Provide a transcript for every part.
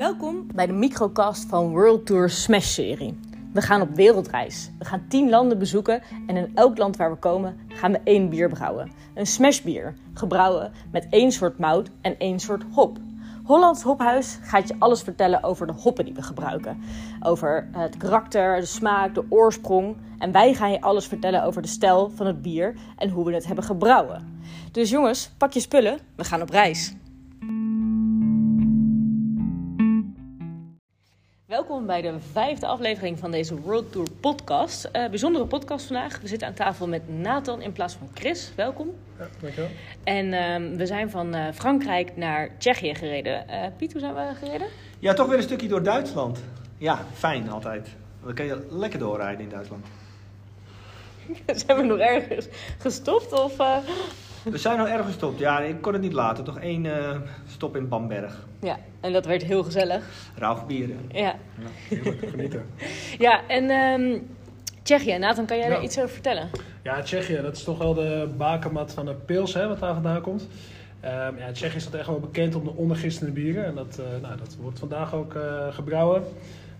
Welkom bij de microcast van World Tour Smash serie. We gaan op wereldreis. We gaan 10 landen bezoeken en in elk land waar we komen gaan we één bier brouwen. Een smash bier, gebrouwen met één soort mout en één soort hop. Hollands Hophuis gaat je alles vertellen over de hoppen die we gebruiken. Over het karakter, de smaak, de oorsprong. En wij gaan je alles vertellen over de stijl van het bier en hoe we het hebben gebrouwen. Dus jongens, pak je spullen, we gaan op reis. Welkom bij de vijfde aflevering van deze World Tour podcast. Uh, bijzondere podcast vandaag. We zitten aan tafel met Nathan in plaats van Chris. Welkom. Ja, dankjewel. En uh, we zijn van uh, Frankrijk naar Tsjechië gereden. Piet, hoe zijn we gereden? Ja, toch weer een stukje door Duitsland. Ja, fijn altijd. Dan kan je lekker doorrijden in Duitsland. zijn we nog ergens gestopt? Of, we zijn nog ergens gestopt. Ja, ik kon het niet laten. Toch één uh, stop in Bamberg. Ja, en dat werd heel gezellig. Rauw bieren. Ja. ja heerlijk, genieten. ja, en um, Tsjechië. Nathan, kan jij ja. daar iets over vertellen? Ja, Tsjechië, dat is toch wel de bakermat van de pils, hè, wat daar vandaan komt. Um, ja, Tsjechië is dat echt wel bekend om de ondergistende bieren. En dat, uh, nou, dat wordt vandaag ook uh, gebrouwen.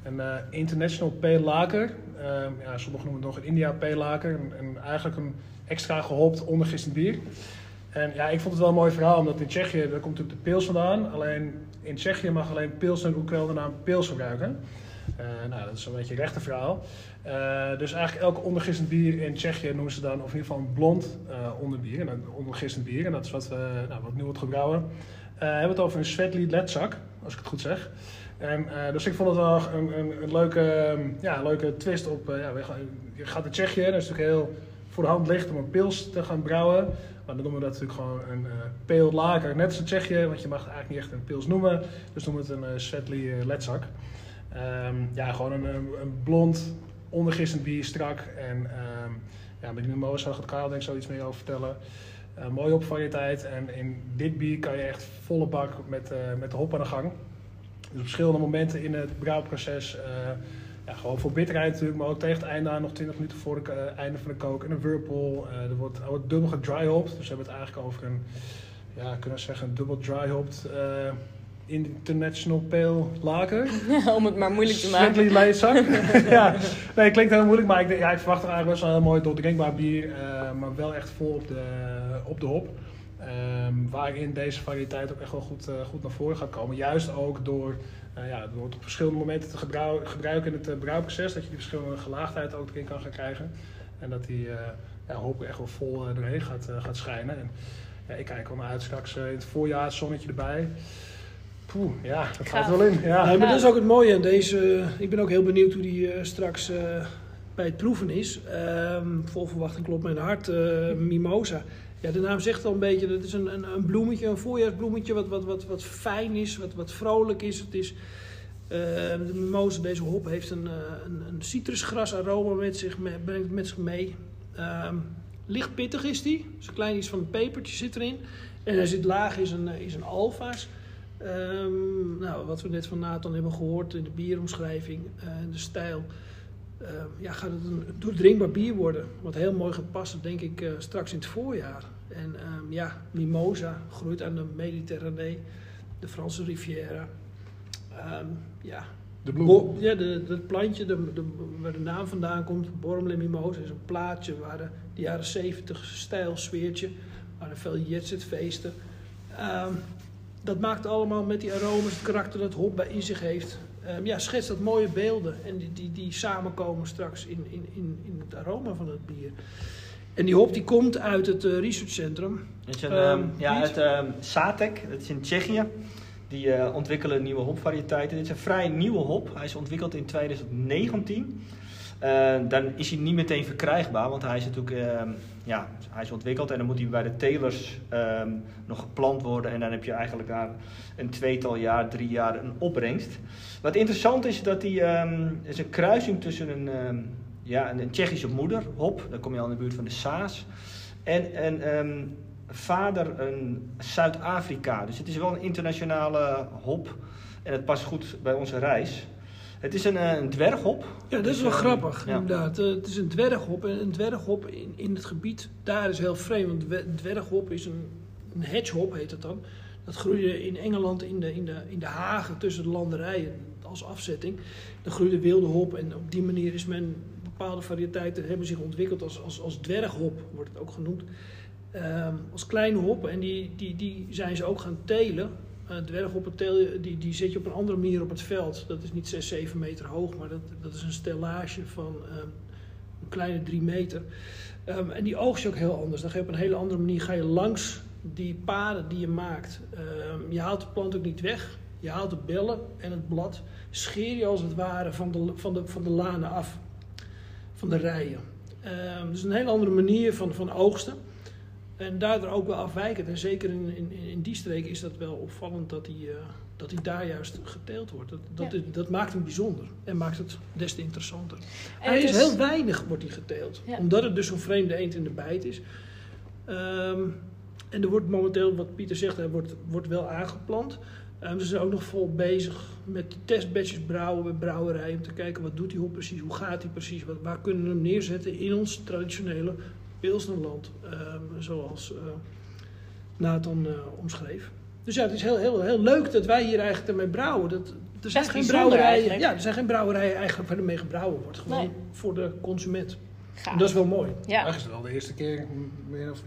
Een uh, International Pale Lager. Um, ja, sommigen noemen het nog een India Pale Lager. En, en eigenlijk een extra gehopt ondergistend bier. En ja, ik vond het wel een mooi verhaal, omdat in Tsjechië, daar komt natuurlijk de pils vandaan. Alleen in Tsjechië mag alleen pilsner ook wel de naam pils gebruiken. Uh, nou, dat is een beetje een rechte verhaal. Uh, dus eigenlijk elke ondergistend bier in Tsjechië noemen ze dan, of in ieder geval een blond uh, onderbier, een ondergistend bier. En dat is wat, nou, wat nu wordt gebrouwen. we hebben het over een Svetli Letzak, als ik het goed zeg. En, dus ik vond het wel een, een, een leuke, ja, leuke twist op, ja, je gaat naar Tsjechië, dat is natuurlijk heel voor de hand ligt om een pils te gaan brouwen. Maar dan noemen we dat natuurlijk gewoon een uh, peel lager, net als in Tsjechië, want je mag het eigenlijk niet echt een pils noemen. Dus noemen we het een uh, Svetli Letzak. Um, ja, gewoon een, een blond, ondergistend bier, strak. En um, ja, met mimosa gaat Karel denk ik zo iets meer over vertellen. Uh, mooie opvariëteit. En in dit bier kan je echt volle bak met, met de hop aan de gang. Dus op verschillende momenten in het brouwproces uh, ja, gewoon voor bitterheid natuurlijk, maar ook tegen het einde aan, nog 20 minuten voor het uh, einde van de kook. En een whirlpool. Uh, er, wordt, er wordt dubbel gedryhopped. Dus we hebben het eigenlijk over een, ja, kunnen we zeggen, een dubbel dryhopped uh, International Pale Lager. Ja, om het maar moeilijk te maken. Leidzak. ja, nee, het klinkt heel moeilijk, maar ik, denk, ja, ik verwacht er eigenlijk best wel een heel mooi doordrinkbaar bier. maar wel echt vol op de, op de hop. Um, waarin deze variëteit ook echt wel goed, goed naar voren gaat komen. Juist ook door uh, ja, door het op verschillende momenten te gebruiken, gebruiken in het uh, brouwproces, dat je die verschillende gelaagdheid ook erin kan gaan krijgen. En dat die uh, ja, hopelijk echt wel vol doorheen gaat, gaat schijnen. En, ja, ik kijk er naar uit straks in het voorjaar, het zonnetje erbij. Poeh, ja, dat gaat wel in. Ja. Nee, maar dat is ook het mooie aan deze. Ik ben ook heel benieuwd hoe die straks bij het proeven is. Um, vol verwachting klopt mijn hart. Mimosa. Ja, de naam zegt al een beetje, dat is een, een, een bloemetje, een voorjaarsbloemetje wat, wat, wat, wat fijn is, wat, wat vrolijk is. Het is uh, de mimosa, deze hop, heeft een, een, een citrusgrasaroma met zich, brengt met zich mee. Um, licht pittig is die, dus een klein iets van een pepertje zit erin. En hij zit laag is een, is een alfa's. Um, nou, wat we net van Nathan hebben gehoord in de bieromschrijving, uh, de stijl. Uh, ja, gaat het een doordringbaar bier worden. Wat heel mooi gaat passen, denk ik, uh, straks in het voorjaar. En um, ja, Mimosa groeit aan de Mediterranee, de Franse Riviera. Um, ja, de bloem. ja, het plantje de, de, waar de naam vandaan komt, Bormle Mimosa, is een plaatje waar de, de jaren 70 stijl sfeertje, waar er veel jetsetfeesten. Um, dat maakt allemaal met die aromas, het karakter dat hop bij in zich heeft. Um, ja, schets dat mooie beelden en die, die, die samenkomen straks in, in, in, in het aroma van het bier. En die hop die komt uit het uh, researchcentrum. Is een, um, ja, uit Satek, dat is in Tsjechië. Die uh, ontwikkelen nieuwe hopvariëteiten. Dit is een vrij nieuwe hop. Hij is ontwikkeld in 2019. Uh, dan is hij niet meteen verkrijgbaar, want hij is natuurlijk uh, ja, hij is ontwikkeld en dan moet hij bij de telers um, nog geplant worden. En dan heb je eigenlijk na een tweetal jaar, drie jaar een opbrengst. Wat interessant is, dat hij um, is een kruising tussen een, ja, een Tsjechische moeder, hop, dan kom je al in de buurt van de Saas, en een vader, een Zuid-Afrika. Dus het is wel een internationale hop en het past goed bij onze reis. Het is een, een dwerghop. Ja, dat is wel grappig, ja. inderdaad. Uh, het is een dwerghop. En een dwerghop in, in het gebied, daar is heel vreemd. Want dwerghop is een, een hedgehop, heet het dan. Dat Dat groeide in Engeland in de, in de, in de hagen tussen de landerijen als afzetting. Dan groeide wilde hop en op die manier is men bepaalde variëteiten hebben zich ontwikkeld als, als, als dwerghop, wordt het ook genoemd. Ehm, als kleine hop en die, die, die zijn ze ook gaan telen. Dwerghoppen teel je, die, die zet je op een andere manier op het veld. Dat is niet 6, 7 meter hoog, maar dat, dat is een stellage van um, een kleine 3 meter. Um, en die oogst je ook heel anders. Dan ga je op een hele andere manier ga je langs die paden die je maakt. je haalt de plant ook niet weg. Je haalt de bellen en het blad. Scheer je als het ware van de, van de, van de lanen af. Van de rijen. dus een hele andere manier van, van oogsten. En daardoor ook wel afwijkend. En zeker in, in, in die streek is dat wel opvallend dat hij, uh, dat hij daar juist geteeld wordt. Dat, dat, ja. dat, maakt hem bijzonder en maakt het des te interessanter. En hij is, heel weinig wordt hij geteeld. Ja. Omdat het dus zo'n vreemde eend in de bijt is. Um, en er wordt momenteel, wat Pieter zegt, er wordt, wordt wel aangeplant. Um, ze zijn ook nog vol bezig met testbatches brouwen bij brouwerijen. Om te kijken wat doet die hop precies, hoe gaat hij precies, wat, waar kunnen we hem neerzetten in ons traditionele Pilsnerland, um, zoals uh, Nathan uh, omschreef. Dus ja, het is heel, heel, heel leuk dat wij hier eigenlijk ermee brouwen. Dat, er zijn geen brouwerijen, ja, er zijn geen brouwerijen eigenlijk waar ermee gebrouwen wordt. Gewoon nee. voor de consument. En dat is wel mooi. Ja. Dat is wel de eerste keer.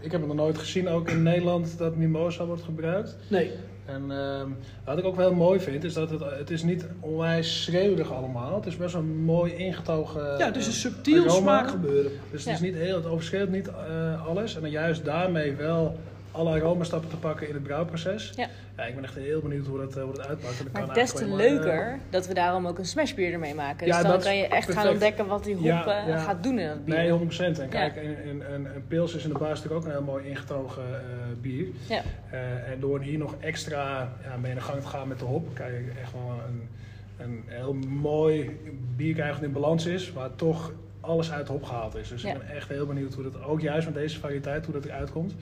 Ik heb het nog nooit gezien, ook in Nederland, dat mimosa wordt gebruikt. Nee. En uh, wat ik ook wel mooi vind, is dat het, het is niet onwijs schreeuwig allemaal. Het is best wel een mooi ingetogen Ja, het is een subtiel smaakgebeuren. Dus het, is niet heel, het overschreeuwt niet uh, alles. En dan juist daarmee wel alle aromastappen te pakken in het brouwproces. Ja. ja ik ben echt heel benieuwd hoe dat, hoe dat uitpakt. En maar des te leuker uh, dat we daarom ook een smashbier ermee maken. Dus ja, dan kan je echt perfect. gaan ontdekken wat die hop ja, gaat doen in dat bier. Nee, 100%. En kijk, een, een, een, een pils is in de basis natuurlijk ook een heel mooi ingetogen uh, bier. Ja. En door hier nog extra ja, mee in de gang te gaan met de hop, krijg je echt wel een, een heel mooi bier krijgen dat in balans is, waar toch alles uit de hop gehaald is. Dus ik ben echt heel benieuwd hoe dat ook juist met deze variëteit, hoe dat eruit komt.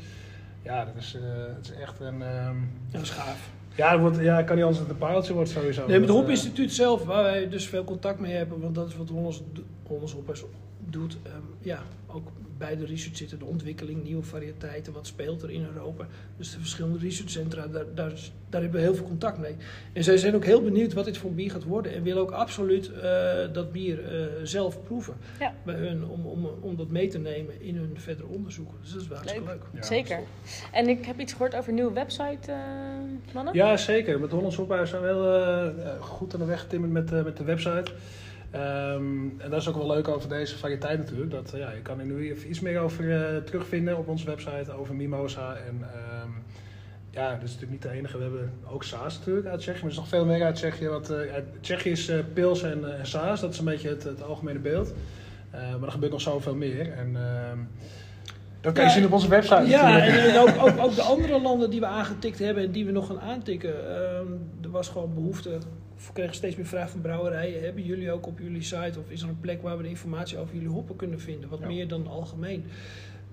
Ja, dat is, uh, dat is echt een... Um, dat is gaaf. Ja, wordt, ja, kan niet anders een paaltje wordt sowieso. Nee, met het Hop-instituut zelf, waar wij dus veel contact mee hebben, want dat is wat Hollands, Hollands Hoppers doet. Um, ja, ook bij de research zitten de ontwikkeling, nieuwe variëteiten, wat speelt er in Europa. Dus de verschillende researchcentra, daar, daar, daar hebben we heel veel contact mee. En zij zijn ook heel benieuwd wat dit voor bier gaat worden en willen ook absoluut uh, dat bier uh, zelf proeven ja. bij hun, om, om, om dat mee te nemen in hun verdere onderzoeken. Dus dat is wel hartstikke leuk. leuk. Ja, zeker. En ik heb iets gehoord over een nieuwe website, uh, mannen? Ja, zeker. Met Hollands Hophuis zijn we heel goed aan de weg getimmerd met, met de website. Um, en dat is ook wel leuk over deze variëteit natuurlijk. Dat, ja, je kan er nu iets meer over uh, terugvinden op onze website over Mimosa. En um, ja, dat is natuurlijk niet de enige. We hebben ook Saas natuurlijk uit Tsjechië. Maar er is nog veel meer uit Tsjechië. Wat, uh, uit Tsjechië is uh, Pils en, en Saas. Dat is een beetje het, het algemene beeld. maar er gebeurt nog zoveel meer. En, um, dat kan je zien op onze website. Ja, en, ook, ook, ook, de andere landen die we aangetikt hebben en die we nog gaan aantikken. er was gewoon behoefte we kregen steeds meer vragen van brouwerijen. Hebben jullie ook op jullie site of is er een plek waar we de informatie over jullie hoppen kunnen vinden? Wat meer dan algemeen.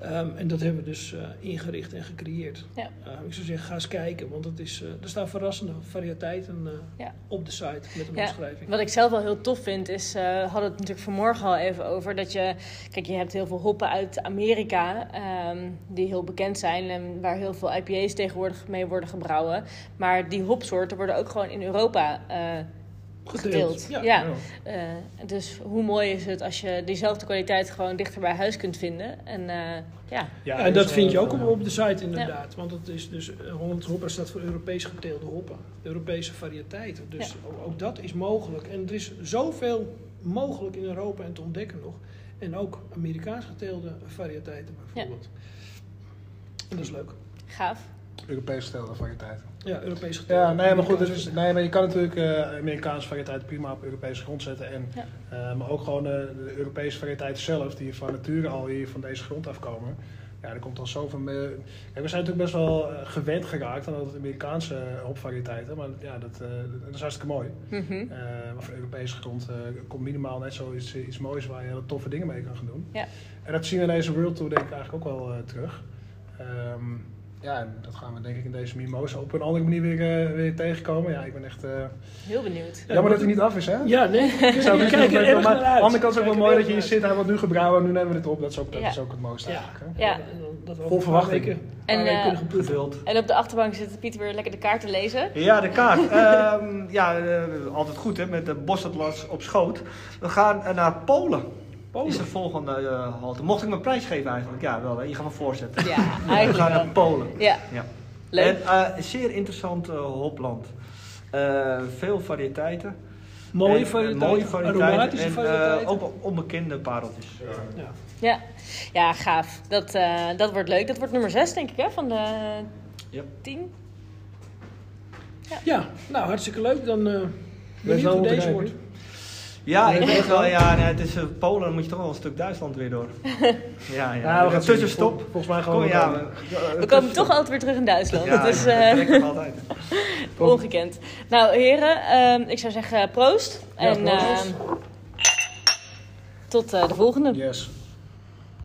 Um, en dat hebben we dus uh, ingericht en gecreëerd. Ja. Uh, ik zou zeggen, ga eens kijken, want het is, uh, er staan verrassende variëteiten ja. op de site met een ja. omschrijving. Wat ik zelf wel heel tof vind, is, we hadden het natuurlijk vanmorgen al even over, dat je, kijk, je hebt heel veel hoppen uit Amerika, um, die heel bekend zijn en waar heel veel IPA's tegenwoordig mee worden gebrouwen. Maar die hopsoorten worden ook gewoon in Europa gedeeld. Ja. ja. Uh, dus hoe mooi is het als je diezelfde kwaliteit gewoon dichter bij huis kunt vinden. En, uh, ja. ja, en dat vind je ook op, op de site inderdaad. Want het is dus, Holland Hopper staat voor Europees geteelde hoppen. Europese variëteiten. Dus ook, ook, dat is mogelijk. En er is zoveel mogelijk in Europa en te ontdekken nog. En ook Amerikaans geteelde variëteiten bijvoorbeeld. En dat is leuk. Gaaf. Europese stelde variëteiten. Ja, Europese Ja, nee, maar goed, dus, nee, maar je kan natuurlijk uh, Amerikaanse variëteiten prima op Europese grond zetten. En, ja. uh, maar ook gewoon uh, de Europese variëteiten zelf, die van nature al hier van deze grond afkomen. Ja, er komt al zoveel meer. Kijk, we zijn natuurlijk best wel gewend geraakt aan de Amerikaanse hopvariëteiten. Maar ja, dat, dat is hartstikke mooi. Mm -hmm. maar van Europese grond komt minimaal net zo iets, iets moois waar je hele toffe dingen mee kan gaan doen. Ja. En dat zien we in deze World Tour denk ik eigenlijk ook wel terug. Um, ja, en dat gaan we denk ik in deze Mimosa op een andere manier weer, eh, weer tegenkomen. Ja, ik ben echt... eh, Heel benieuwd. jammer dat hij niet af is, hè? Ja, nee. Ik zou we het kijken er maar aan de andere kant is het ook wel mooi dat je hier zit. Hij wordt nu gebrouwen, nu nemen we dit op. Dat is ook, dat Ja. is ook het mooiste Ja. eigenlijk. Hè? Ja. En Dat Vol verwachting. En, eh. Geduld. En op de achterbank zit Pieter weer lekker de kaart te lezen. Ja, de kaart. Ehm, ja, altijd goed hè, met de Bosatlas op schoot. We gaan naar Polen. Polen. Is de volgende eh, halte. Mocht ik mijn prijs geven eigenlijk? Ja, wel. Hè? Je gaat me voorzetten. Ja, We gaan eigenlijk naar. Polen. Ja, Ja. leuk. En eh, een zeer interessant eh, hopland. Eh, veel variëteiten. Mooie En, variëteiten, mooie variëteiten aromatische en, eh, variëteiten. ook onbekende pareltjes. Ja. Ja, ja gaaf. Dat, eh, dat wordt leuk. Dat wordt nummer 6, denk ik, hè, van de Ja. 10. ja, nou hartstikke leuk. Dan eh wel benieuwd hoe deze wordt. Ja, ik denk echt wel, ja, nee, het is eh, Polen, dan moet je toch wel een stuk Duitsland weer door. Ja, ja. Ja, we gaan tussenstop. Vol- Volgens mij gewoon... Kom, ja, we, We komen toch altijd weer terug in Duitsland. Ja, dat is eh, nog altijd. ongekend. Nou, heren, ehm, ik zou zeggen proost. Ja, en proost. ehm, tot eh, de volgende. Yes.